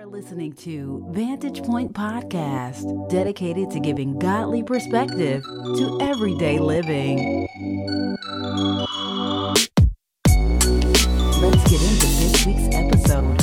are listening to Vantage Point Podcast, dedicated to giving godly perspective to everyday living. Let's get into this week's episode.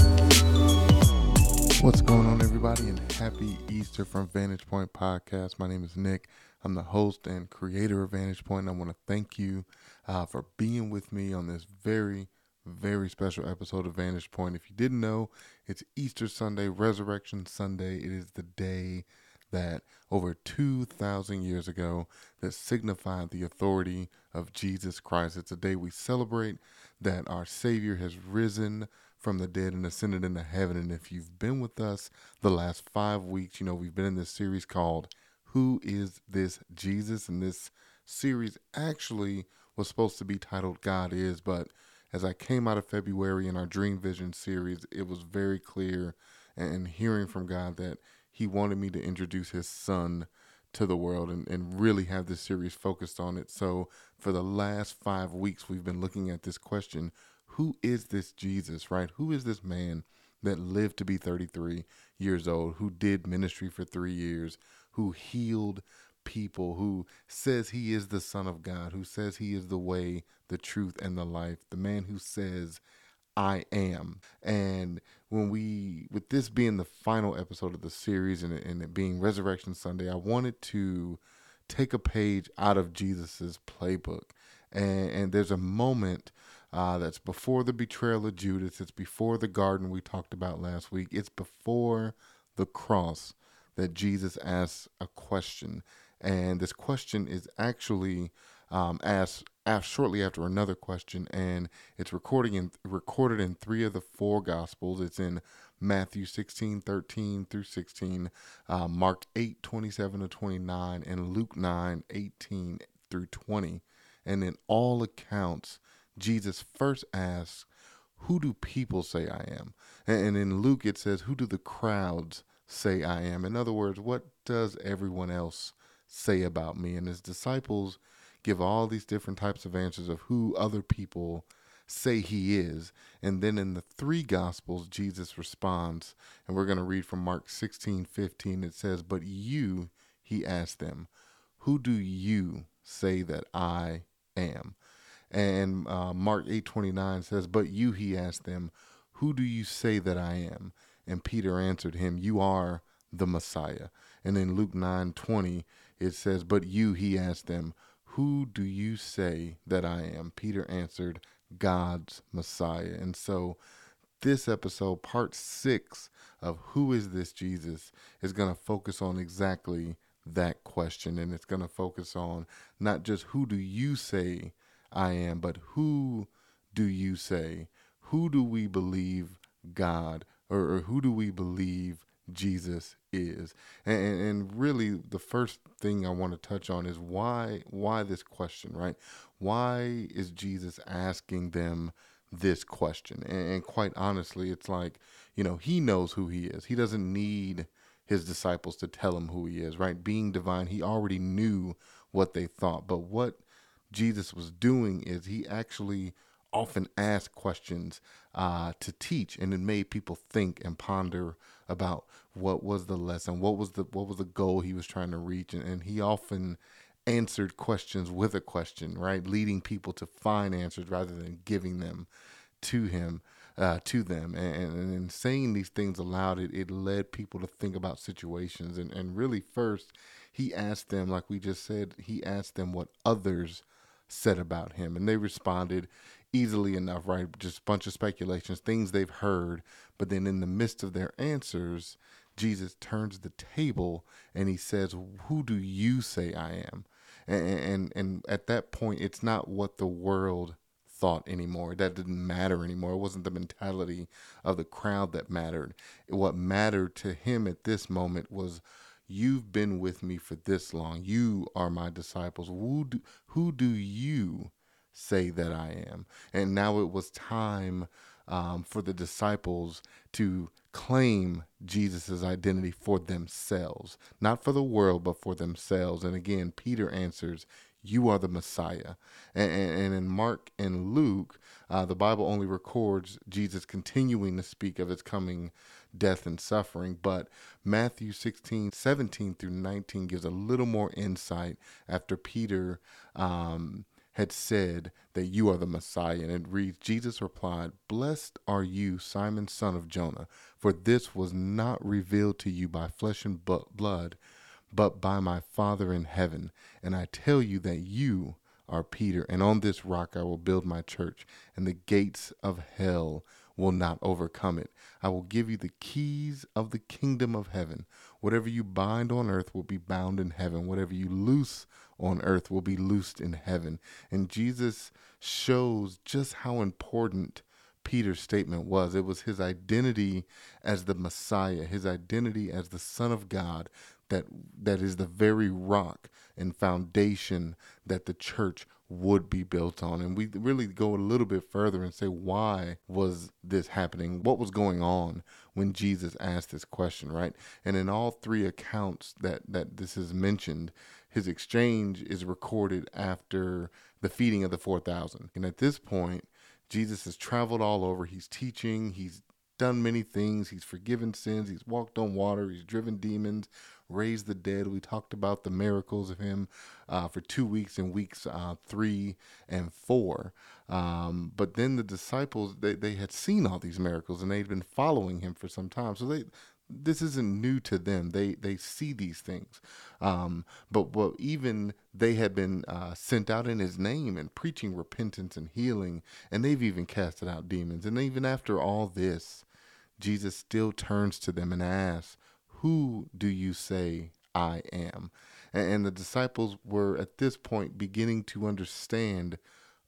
What's going on, everybody, and happy Easter from Vantage Point Podcast. My name is Nick. I'm the host and creator of Vantage Point. I want to thank you uh, for being with me on this very very special episode of Vantage Point. If you didn't know, it's Easter Sunday, Resurrection Sunday. It is the day that over 2,000 years ago that signified the authority of Jesus Christ. It's a day we celebrate that our Savior has risen from the dead and ascended into heaven. And if you've been with us the last five weeks, you know, we've been in this series called Who is This Jesus? And this series actually was supposed to be titled God Is, but as I came out of February in our Dream Vision series, it was very clear and hearing from God that He wanted me to introduce His Son to the world and, and really have this series focused on it. So, for the last five weeks, we've been looking at this question Who is this Jesus, right? Who is this man that lived to be 33 years old, who did ministry for three years, who healed people, who says he is the Son of God, who says he is the way, the truth, and the life, the man who says, I am. And when we, with this being the final episode of the series and, and it being Resurrection Sunday, I wanted to take a page out of Jesus's playbook. And, and there's a moment uh, that's before the betrayal of Judas, it's before the garden we talked about last week, it's before the cross that Jesus asks a question and this question is actually um, asked, asked shortly after another question, and it's recording in, recorded in three of the four Gospels. It's in Matthew 16, 13 through 16, uh, Mark 8, 27 to 29, and Luke 9, 18 through 20. And in all accounts, Jesus first asks, Who do people say I am? And in Luke, it says, Who do the crowds say I am? In other words, what does everyone else say about me? And his disciples give all these different types of answers of who other people say he is. And then in the three gospels, Jesus responds, and we're going to read from Mark 16 15. It says, But you, he asked them, Who do you say that I am? And uh, Mark 8 29 says, But you, he asked them, Who do you say that I am? And Peter answered him, You are the Messiah. And in Luke 9 20, it says, But you, he asked them, Who do you say that I am? Peter answered, God's Messiah. And so this episode, part six of Who is this Jesus, is going to focus on exactly that question. And it's going to focus on not just who do you say I am, but who do you say? Who do we believe God, or, or who do we believe Jesus is. And, and really the first thing I want to touch on is why why this question, right? Why is Jesus asking them this question? And, and quite honestly, it's like, you know, he knows who he is. He doesn't need his disciples to tell him who he is, right? Being divine, he already knew what they thought. But what Jesus was doing is he actually often asked questions uh, to teach, and it made people think and ponder about what was the lesson, what was the what was the goal he was trying to reach, and, and he often answered questions with a question, right, leading people to find answers rather than giving them to him. Uh, to them and, and, in saying these things aloud it, it led people to think about situations and, and really first he asked them like we just said he asked them what others said about him and they responded easily enough, right? Just a bunch of speculations, things they've heard. But then in the midst of their answers, Jesus turns the table and he says, Who do you say I am? And, and, and at that point, it's not what the world thought anymore. That didn't matter anymore. It wasn't the mentality of the crowd that mattered. What mattered to him at this moment was, You've been with me for this long. You are my disciples. Who do, who do you say that I am. And now it was time um, for the disciples to claim Jesus' identity for themselves, not for the world, but for themselves. And again, Peter answers, You are the Messiah. And, and in Mark and Luke, uh, the Bible only records Jesus continuing to speak of his coming death and suffering. But Matthew 16, 17 through 19 gives a little more insight after Peter um, had said that you are the Messiah. And it reads Jesus replied, Blessed are you, Simon, son of Jonah, for this was not revealed to you by flesh and blood, but by my Father in heaven. And I tell you that you are Peter, and on this rock I will build my church, and the gates of hell will not overcome it. I will give you the keys of the kingdom of heaven. Whatever you bind on earth will be bound in heaven. Whatever you loose on earth will be loosed in heaven. And Jesus shows just how important Peter's statement was. It was his identity as the Messiah, his identity as the Son of God, that that is the very rock and foundation that the church would be built on. And we really go a little bit further and say why was this happening? What was going on when jesus asked this question right? And in all three accounts that that this is mentioned his exchange is recorded after the feeding of the 4000 and at this point jesus has traveled all over. He's teaching. He's done many things. He's forgiven sins. He's walked on water. He's driven demons raised the dead. We talked about the miracles of him uh, for two weeks in weeks uh, three and four. Um, but then the disciples they, they had seen all these miracles and they'd been following him for some time. So they this isn't new to them. They they see these things, um, but what even they had been uh, sent out in His name and preaching repentance and healing, and they've even casted out demons. And even after all this, Jesus still turns to them and asks, who do you say I am? And, the disciples were at this point beginning to understand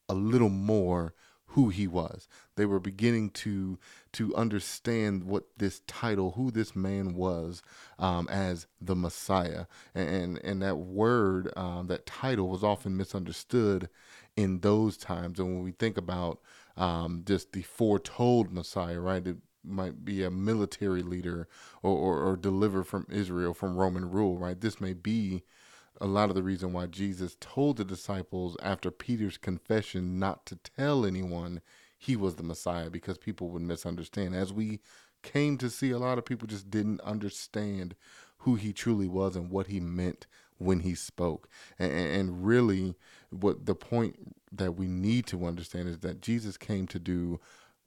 a little more who he was. They were beginning to to understand what this title, who this man was, um, as the Messiah, and and that word, um, that title, was often misunderstood in those times. And when we think about um, just the foretold Messiah, right? It, might be a military leader or, or, or deliver from Israel from Roman rule, right? This may be a lot of the reason why Jesus told the disciples after Peter's confession not to tell anyone he was the Messiah because people would misunderstand. As we came to see, a lot of people just didn't understand who he truly was and what he meant when he spoke. And, and really, what the point that we need to understand is that Jesus came to do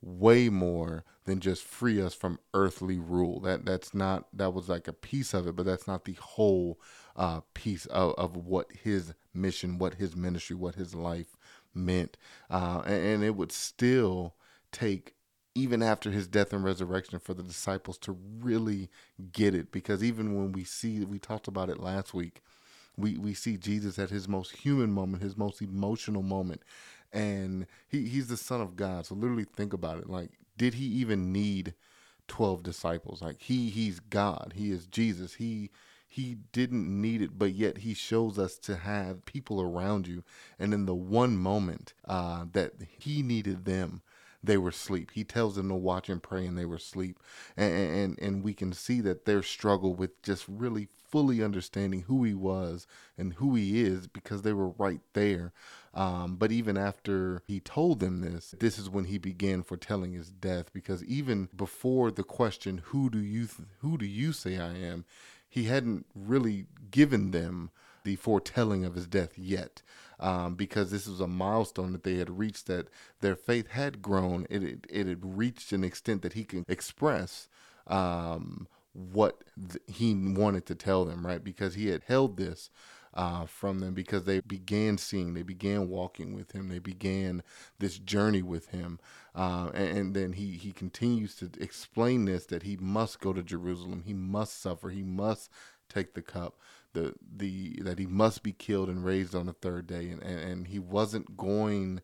way more than just free us from earthly rule. That that's not that was like a piece of it, but that's not the whole uh, piece of, of what his mission, what his ministry, what his life meant. Uh, and, and it would still take even after his death and resurrection for the disciples to really get it because even when we see we talked about it last week we we see Jesus at his most human moment his most emotional moment and he he's the son of God. So literally think about it. Like, did he even need twelve disciples? Like he he's God. He is Jesus. He he didn't need it, but yet he shows us to have people around you. And in the one moment uh, that he needed them, they were asleep. He tells them to watch and pray, and they were asleep. And, and and we can see that their struggle with just really fully understanding who he was and who he is because they were right there. Um, but even after he told them this, this is when he began foretelling his death. Because even before the question, "Who do you th- who do you say I am?" he hadn't really given them the foretelling of his death yet, um, because this was a milestone that they had reached. That their faith had grown. It it, it had reached an extent that he can express um, what th- he wanted to tell them, right? Because he had held this uh, from them because they began seeing, they began walking with him, they began this journey with him. Uh, and, and, then he, he continues to explain this that he must go to Jerusalem, he must suffer, he must take the cup, the, the that he must be killed and raised on the third day. And, and, and he wasn't going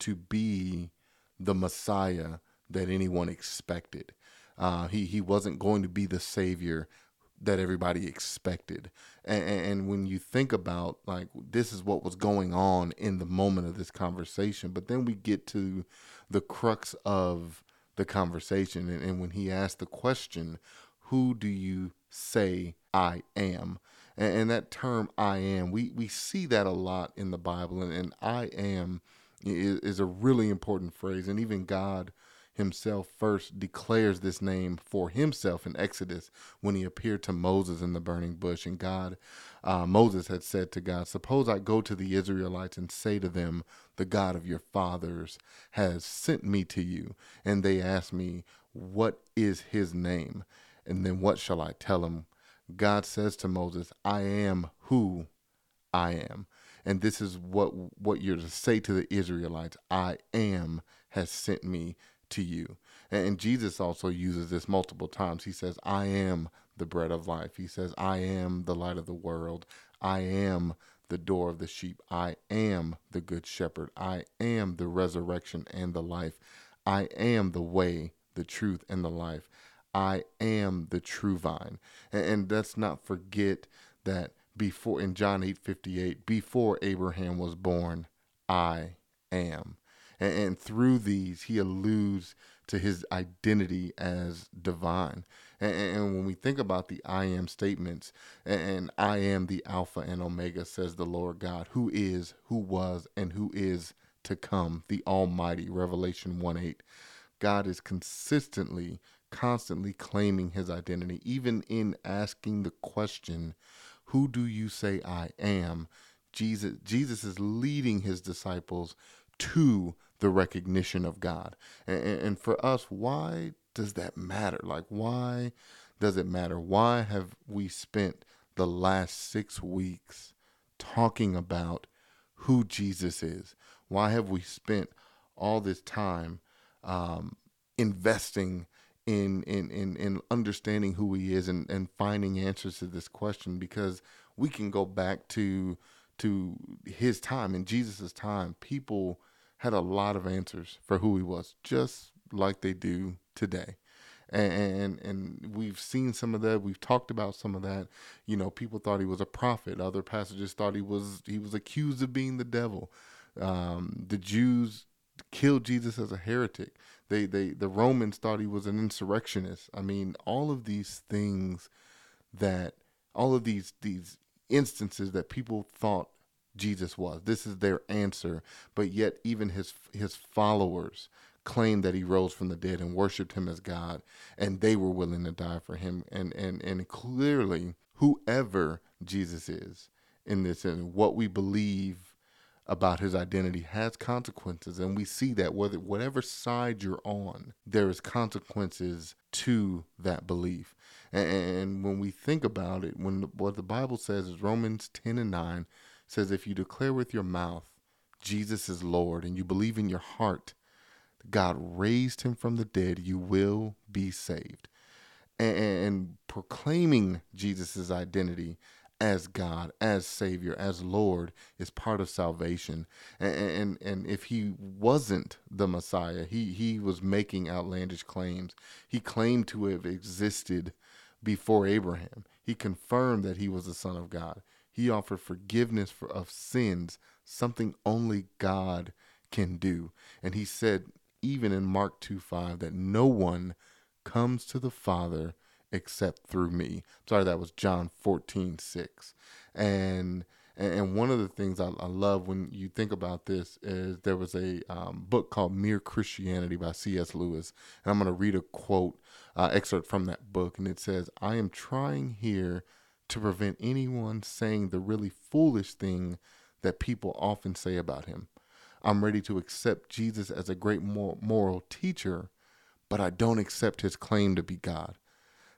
to be the Messiah that anyone expected. Uh, he he wasn't going to be the savior that everybody expected. And, and, when you think about like this is what was going on in the moment of this conversation, but then we get to the crux of the conversation, and, and when he asked the question, "Who do you say I am?" And, and that term I am, we, we see that a lot in the Bible. And, I am is, is a really important phrase. And even God himself first declares this name for himself in Exodus when he appeared to Moses in the burning bush. And God, uh, Moses had said to God, Suppose I go to the Israelites and say to them, The God of your fathers has sent me to you. And they ask me, What is his name? And then what shall I tell them? God says to Moses, I am who I am. And this is what what you're to say to the Israelites, I am has sent me to you. And Jesus also uses this multiple times. He says, I am the bread of life. He says, I am the light of the world. I am the door of the sheep. I am the good shepherd. I am the resurrection and the life. I am the way, the truth, and the life. I am the true vine. And, and let's not forget that before in John 8 58, before Abraham was born, I am. And, and through these, he alludes to his identity as divine. And, and, when we think about the I am statements, and I am the Alpha and Omega, says the Lord God, who is, who was, and who is to come, the Almighty, Revelation 1 8. God is consistently, constantly claiming his identity, even in asking the question, Who do you say I am? Jesus, Jesus is leading his disciples to the recognition of God. And, and for us, why does that matter? Like, why does it matter? Why have we spent the last six weeks talking about who Jesus is? Why have we spent all this time um, investing in, in in in understanding who he is and, and finding answers to this question? Because we can go back to to his time in Jesus's time. People had a lot of answers for who he was, just like they do today. And, and we've seen some of that. We've talked about some of that. You know, people thought he was a prophet. Other passages thought he was he was accused of being the devil. Um, the Jews killed Jesus as a heretic. They they the Romans thought he was an insurrectionist. I mean, all of these things that all of these these instances that people thought Jesus was. This is their answer. But yet, even his his followers claimed that he rose from the dead and worshipped him as God, and they were willing to die for him. And and and clearly, whoever Jesus is in this and what we believe about his identity has consequences and we see that whether whatever side you're on there is consequences to that belief and, and when we think about it when what the bible says is romans 10 and 9 says if you declare with your mouth Jesus is Lord and you believe in your heart that God raised him from the dead, you will be saved. And, proclaiming Jesus' identity as God, as Savior, as Lord is part of salvation. And, and and if he wasn't the Messiah, he he was making outlandish claims. He claimed to have existed before Abraham. He confirmed that he was the Son of God. He offered forgiveness for, of sins, something only God can do. And he said, even in Mark 2 5, that no one comes to the Father except through me. Sorry, that was John 14 6. And and one of the things I, I, love when you think about this is there was a um, book called Mere Christianity by C.S. Lewis. And I'm going to read a quote, uh, excerpt from that book. And it says, I am trying here to prevent anyone saying the really foolish thing that people often say about him. I'm ready to accept Jesus as a great moral teacher, but I don't accept his claim to be God.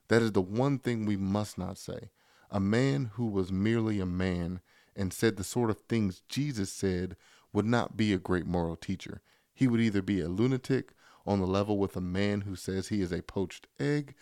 That is the one thing we must not say. A man who was merely a man and said the sort of things Jesus said would not be a great moral teacher. He would either be a lunatic on the level with a man who says he is a poached egg,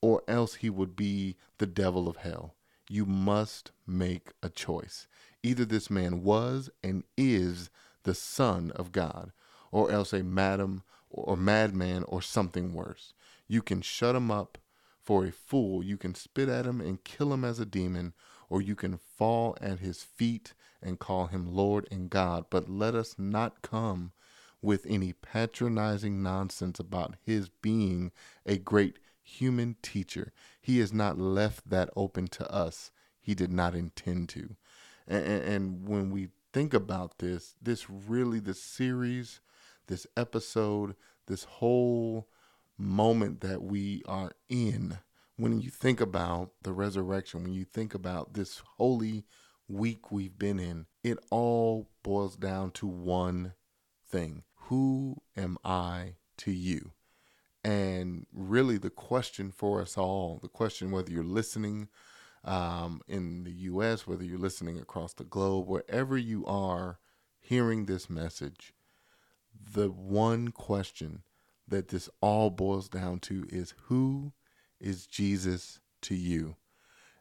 or else he would be the devil of hell you must make a choice. Either this man was and is the Son of God, or else a madam or madman or something worse. You can shut him up for a fool, you can spit at him and kill him as a demon, or you can fall at his feet and call him Lord and God. But let us not come with any patronizing nonsense about his being a great human teacher. He has not left that open to us. he did not intend to. And, and when we think about this, this really, the series, this episode, this whole moment that we are in, when you think about the resurrection, when you think about this holy week we've been in, it all boils down to one thing Who am I to you? And really, the question for us all, the question whether you're listening um, in the US, whether you're listening across the globe, wherever you are hearing this message, the one question that this all boils down to is who is Jesus to you?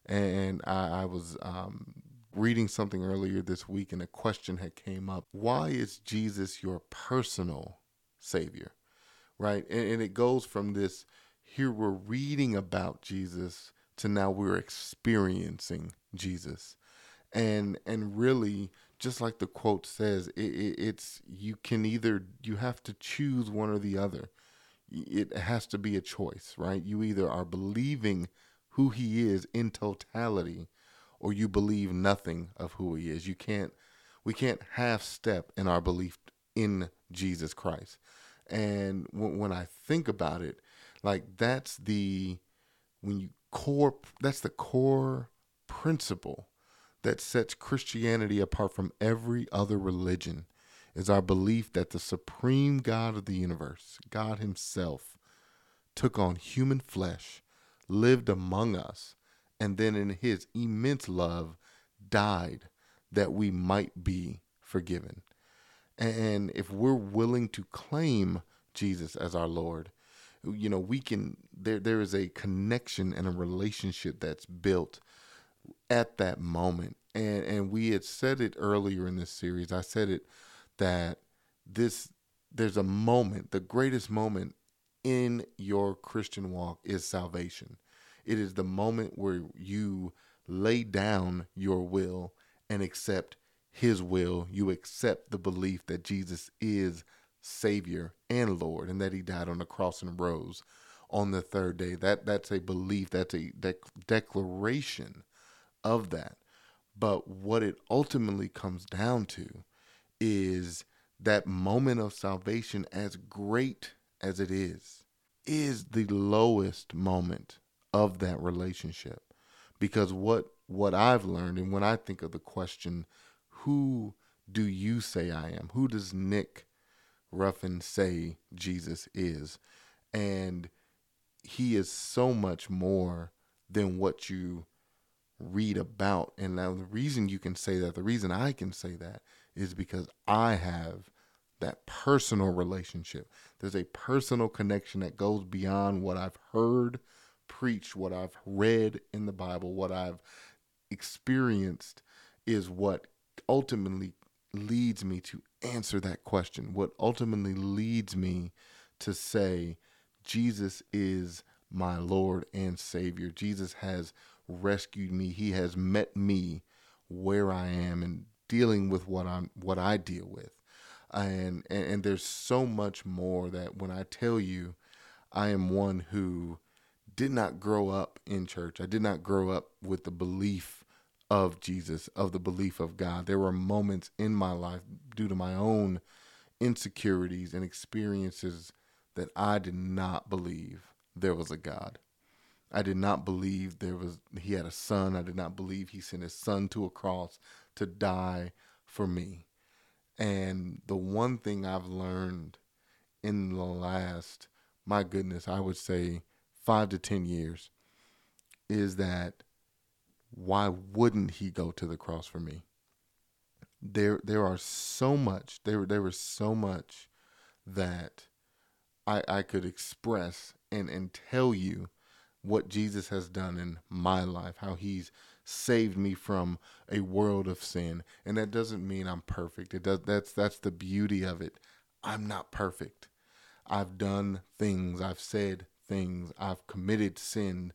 And I, I was um, reading something earlier this week, and a question had came up: Why is Jesus your personal Savior? Right, and, and it goes from this: here we're reading about Jesus to now we're experiencing Jesus, and and really just like the quote says, it, it, it's you can either you have to choose one or the other. It has to be a choice, right? You either are believing who he is in totality, or you believe nothing of who he is. You can't we can't half step in our belief in Jesus Christ. And when, when I think about it, like that's the when you core that's the core principle that sets Christianity apart from every other religion is our belief that the supreme God of the universe, God Himself, took on human flesh, lived among us, and then in His immense love died that we might be forgiven. And if we're willing to claim Jesus as our Lord, you know, we can there there is a connection and a relationship that's built at that moment. And and we had said it earlier in this series. I said it that this there's a moment, the greatest moment in your Christian walk is salvation. It is the moment where you lay down your will and accept his will. You accept the belief that Jesus is Savior and Lord and that he died on the cross and rose on the third day. That that's a belief, that's a de- declaration of that. But what it ultimately comes down to is that moment of salvation, as great as it is, is the lowest moment of that relationship. Because what what I've learned, and when I think of the question, who do you say I am? Who does Nick Ruffin say Jesus is? And he is so much more than what you read about. And now the reason you can say that, the reason I can say that is because I have that personal relationship. There's a personal connection that goes beyond what I've heard preached, what I've read in the Bible, what I've experienced is what ultimately leads me to answer that question. What ultimately leads me to say, Jesus is my Lord and Savior. Jesus has rescued me. He has met me where I am and dealing with what I'm what I deal with. And, and and there's so much more that when I tell you I am one who did not grow up in church. I did not grow up with the belief of Jesus, of the belief of God. There were moments in my life due to my own insecurities and experiences that I did not believe there was a God. I did not believe there was he had a son. I did not believe he sent his son to a cross to die for me. And the one thing I've learned in the last, my goodness, I would say five to 10 years is that why wouldn't he go to the cross for me? There, there are so much, there, there was so much that I, I could express and, and tell you what Jesus has done in my life, how he's saved me from a world of sin. And that doesn't mean I'm perfect. It does that's that's the beauty of it. I'm not perfect. I've done things, I've said things, I've committed sin,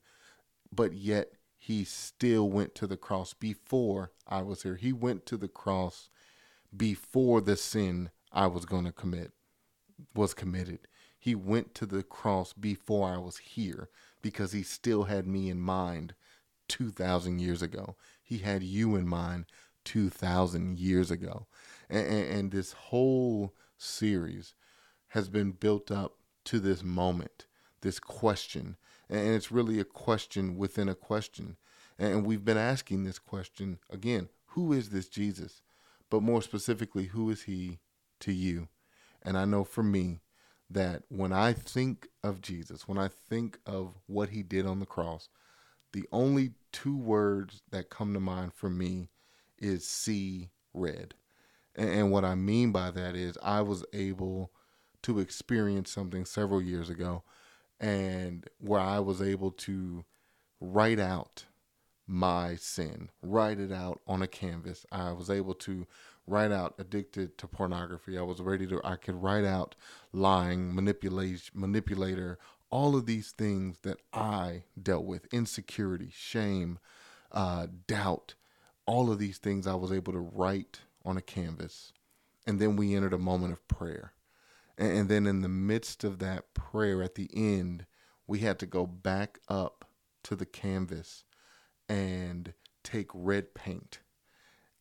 but yet he still went to the cross before I was here. He went to the cross before the sin I was going to commit was committed. He went to the cross before I was here because he still had me in mind 2,000 years ago. He had you in mind 2,000 years ago. And, and, and, this whole series has been built up to this moment, this question. And it's really a question within a question. And we've been asking this question again who is this Jesus? But more specifically, who is he to you? And I know for me that when I think of Jesus, when I think of what he did on the cross, the only two words that come to mind for me is see red. And, what I mean by that is I was able to experience something several years ago and where I was able to write out my sin, write it out on a canvas. I was able to write out addicted to pornography. I was ready to I could write out lying, manipulation, manipulator, all of these things that I dealt with, insecurity, shame, uh, doubt, all of these things I was able to write on a canvas. And then we entered a moment of prayer. And, then in the midst of that prayer at the end, we had to go back up to the canvas and take red paint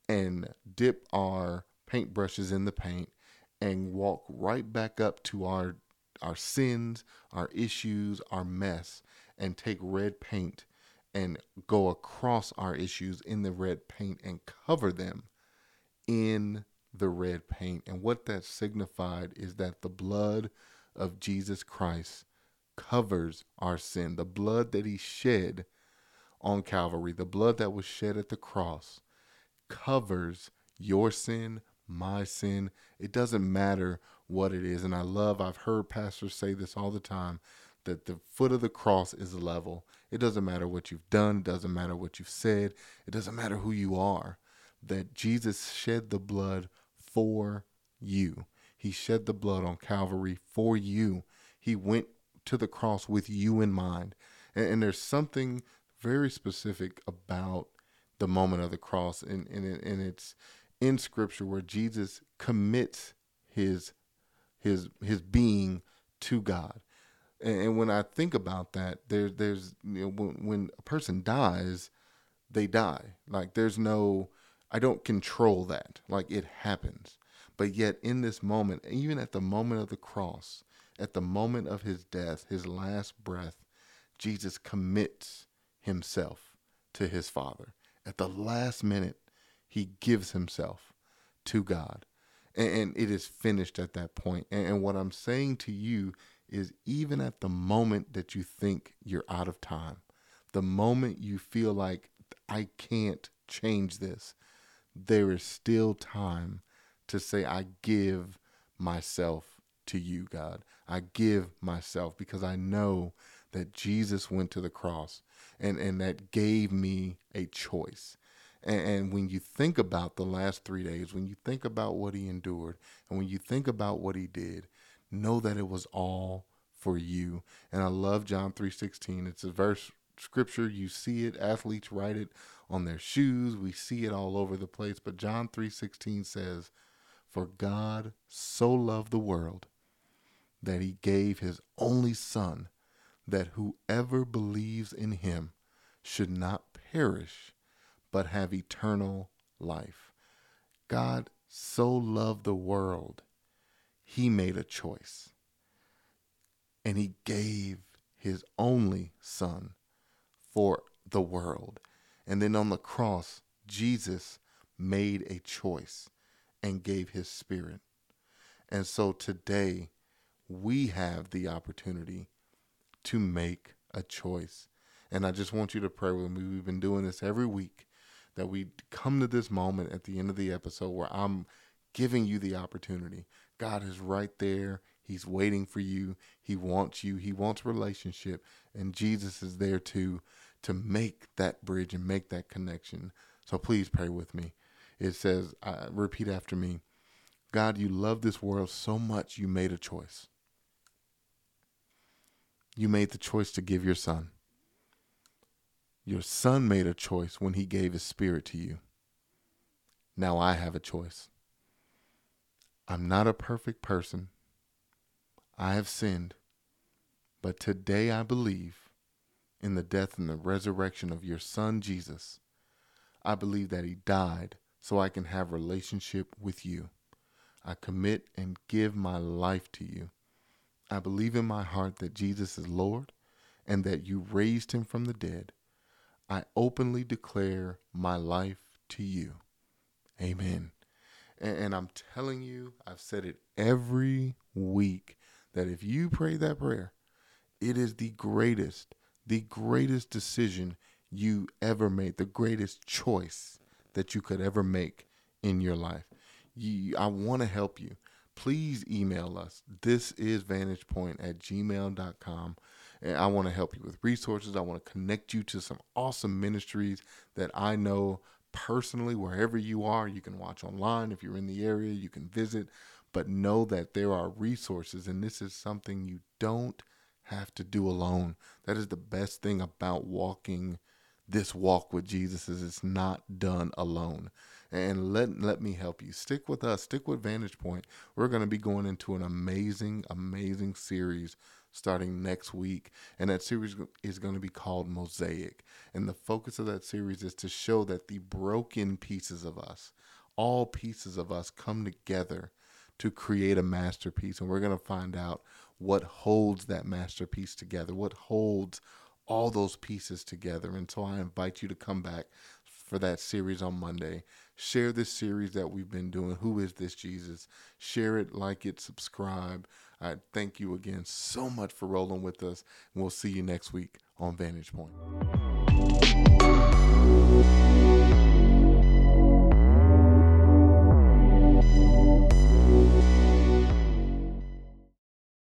and dip our paintbrushes in the paint and walk right back up to our our sins, our issues, our mess and take red paint and go across our issues in the red paint and cover them in the red paint. And what that signified is that the blood of Jesus Christ covers our sin. The blood that he shed on Calvary, the blood that was shed at the cross, covers your sin, my sin. It doesn't matter what it is. And I love, I've heard pastors say this all the time that the foot of the cross is level. It doesn't matter what you've done, it doesn't matter what you've said, it doesn't matter who you are. That Jesus shed the blood for you. He shed the blood on Calvary for you. He went to the cross with you in mind. And, and there's something very specific about the moment of the cross, and, and, and it's in Scripture where Jesus commits his his his being to God. And, and when I think about that, there's there's you know, when, when a person dies, they die. Like there's no I don't control that. Like it happens. But yet in this moment, even at the moment of the cross, at the moment of his death, his last breath, Jesus commits himself to his Father. At the last minute, he gives himself to God. And, it is finished at that point. And what I'm saying to you is even at the moment that you think you're out of time, the moment you feel like I can't change this, there is still time to say, I give myself to you, God. I give myself because I know that Jesus went to the cross and, and that gave me a choice. And, when you think about the last three days, when you think about what he endured, and when you think about what he did, know that it was all for you. And I love John 3:16. It's a verse scripture. You see it. Athletes write it on their shoes. We see it all over the place. But John 3:16 says, "For God so loved the world that he gave his only son, that whoever believes in him should not perish, but have eternal life." God so loved the world, he made a choice. And he gave his only son for the world. And then on the cross, Jesus made a choice and gave his spirit. And so today, we have the opportunity to make a choice. And I just want you to pray with me. We've been doing this every week that we come to this moment at the end of the episode where I'm giving you the opportunity. God is right there. He's waiting for you. He wants you. He wants relationship. And Jesus is there to to make that bridge and make that connection. So please pray with me. It says, uh, repeat after me God, you love this world so much, you made a choice. You made the choice to give your son. Your son made a choice when he gave his spirit to you. Now I have a choice. I'm not a perfect person. I have sinned. But today I believe in the death and the resurrection of your son Jesus. I believe that he died so I can have relationship with you. I commit and give my life to you. I believe in my heart that Jesus is Lord and that you raised him from the dead. I openly declare my life to you. Amen. And, I'm telling you, I've said it every week that if you pray that prayer, it is the greatest, the greatest decision you ever made, the greatest choice that you could ever make in your life. You, I want to help you. Please email us. This is vantagepoint at gmail.com. And I want to help you with resources. I want to connect you to some awesome ministries that I know personally, wherever you are. You can watch online. If you're in the area, you can visit. But know that there are resources, and this is something you don't have to do alone. That is the best thing about walking this walk with Jesus is it's not done alone. And let let me help you. Stick with us. Stick with Vantage Point. We're going to be going into an amazing, amazing series starting next week. And that series is going to be called Mosaic. And the focus of that series is to show that the broken pieces of us, all pieces of us, come together to create a masterpiece. And we're going to find out what holds that masterpiece together, what holds all those pieces together. And so I invite you to come back for that series on Monday. Share this series that we've been doing. Who is this Jesus? Share it, like it, subscribe. I thank you again so much for rolling with us. And we'll see you next week on Vantage Point.